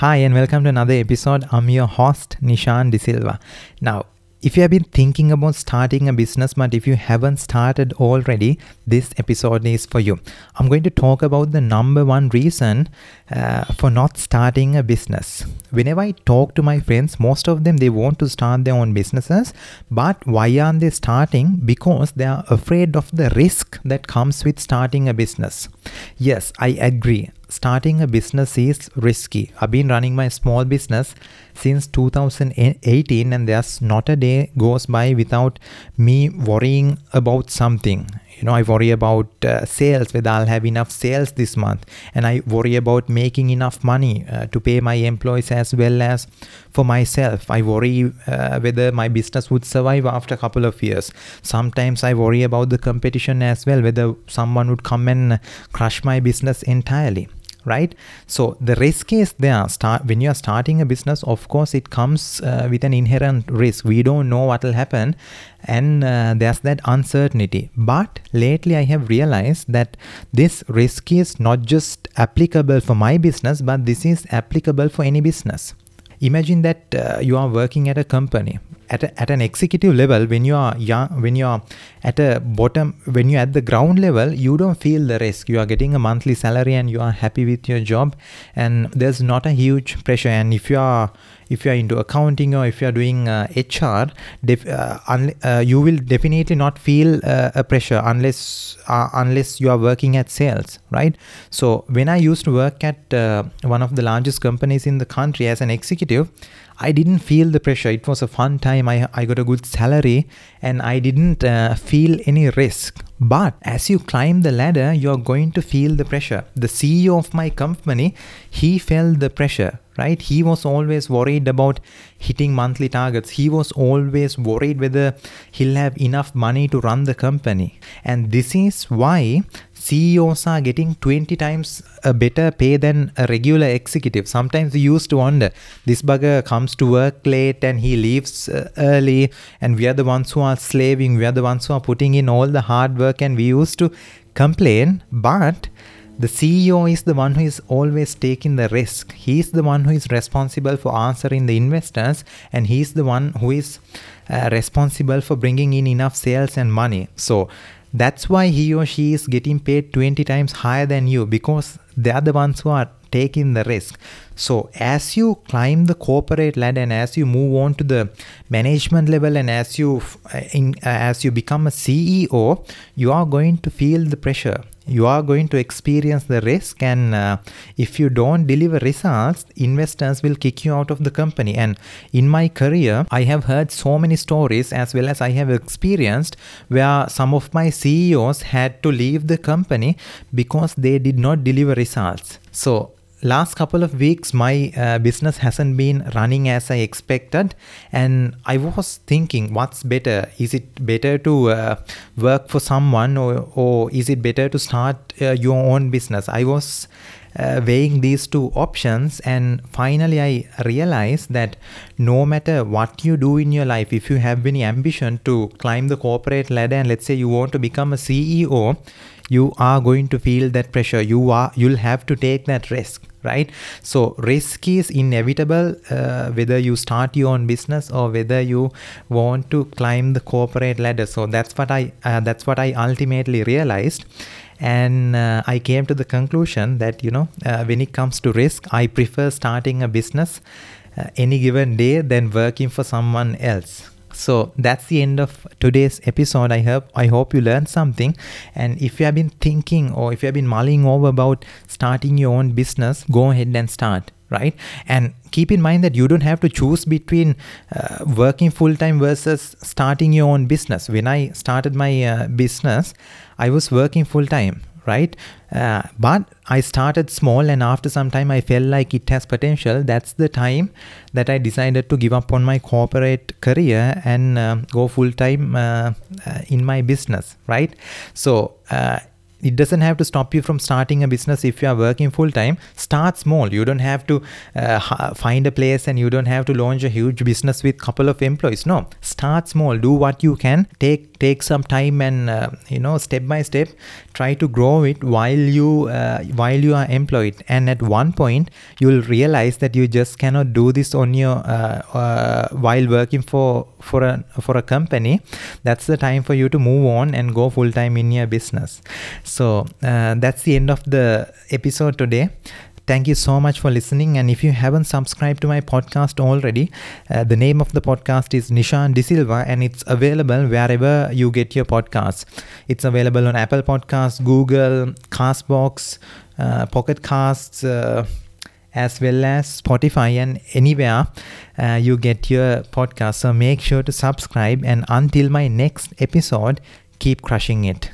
Hi, and welcome to another episode. I'm your host, Nishan De Silva. Now, if you have been thinking about starting a business, but if you haven't started already, this episode is for you. I'm going to talk about the number one reason uh, for not starting a business. Whenever I talk to my friends, most of them they want to start their own businesses, but why aren't they starting? Because they are afraid of the risk that comes with starting a business. Yes, I agree starting a business is risky. I've been running my small business since 2018 and there's not a day goes by without me worrying about something. You know i worry about uh, sales whether i'll have enough sales this month. And i worry about making enough money uh, to pay my employees as well as for myself. I worry uh, whether my business would survive after a couple of years. Sometimes i worry about the competition as well whether someone would come and crush my business entirely right? So the risk is there. Start when you are starting a business of course it comes uh, with an inherent risk. We don't know what will happen and uh, there's that uncertainty. But lately i have realized that this risk is not just applicable for my business but this is applicable for any business. Imagine that uh, you are working at a company at, a, at an executive level when you are young when you are at a bottom when you're at the ground level you don't feel the risk you are getting a monthly salary and you are happy with your job and there's not a huge pressure and if you are if you are into accounting or if you are doing uh, HR, def- uh, un- uh, you will definitely not feel uh, a pressure unless uh, unless you are working at sales, right? So when I used to work at uh, one of the largest companies in the country as an executive, I didn't feel the pressure. It was a fun time. I, I got a good salary and I didn't uh, feel any risk. But as you climb the ladder, you're going to feel the pressure. The CEO of my company, he felt the pressure, right? He was always worried about hitting monthly targets. He was always worried whether he'll have enough money to run the company. And this is why CEOs are getting 20 times a better pay than a regular executive. Sometimes we used to wonder this bugger comes to work late and he leaves uh, early, and we are the ones who are slaving, we are the ones who are putting in all the hard work, and we used to complain. But the CEO is the one who is always taking the risk. He is the one who is responsible for answering the investors, and he is the one who is uh, responsible for bringing in enough sales and money. So, that's why he or she is getting paid 20 times higher than you because they are the ones who are taking the risk. So, as you climb the corporate ladder and as you move on to the management level and as you uh, in, uh, as you become a CEO, you are going to feel the pressure you are going to experience the risk and uh, if you don't deliver results investors will kick you out of the company. And in my career i have heard so many stories as well as i have experienced where some of my ceos had to leave the company because they did not deliver results. So last couple of weeks my uh, business hasn't been running as i expected. And i was thinking what's better? Is it better to uh, work for someone or, or is it better to start uh, your own business? I was uh, weighing these two options and finally i realized that no matter what you do in your life if you have any ambition to climb the corporate ladder and let's say you want to become a ceo you are going to feel that pressure. You are you'll have to take that risk right? So risk is inevitable uh, whether you start your own business or whether you want to climb the corporate ladder. So that's what i uh, that's what i ultimately realized. And uh, i came to the conclusion that you know uh, when it comes to risk i prefer starting a business uh, any given day than working for someone else so that's the end of today's episode. I hope I hope you learned something. And if you have been thinking or if you have been mulling over about starting your own business, go ahead and start right and keep in mind that you don't have to choose between uh, working full time versus starting your own business when i started my uh, business i was working full time right? Uh, but i started small and after some time i felt like it has potential. That's the time that i decided to give up on my corporate career and uh, go full time uh, uh, in my business right? So uh, it doesn't have to stop you from starting a business if you are working full time start small. You don't have to uh, find a place and you don't have to launch a huge business with couple of employees. No. Start small. Do what you can. Take take some time and uh, you know step by step try to grow it while you uh, while you are employed. And at one point you'll realize that you just cannot do this on your uh, uh while working for for a for a company. That's the time for you to move on and go full time in your business so uh, that's the end of the episode today Thank you so much for listening. And if you haven't subscribed to my podcast already, uh, the name of the podcast is Nishan De Silva and it's available wherever you get your podcasts. It's available on Apple Podcasts, Google, Castbox, uh, Pocket Casts. Uh, as well as Spotify and anywhere uh, you get your podcast. So make sure to subscribe. And until my next episode, keep crushing it.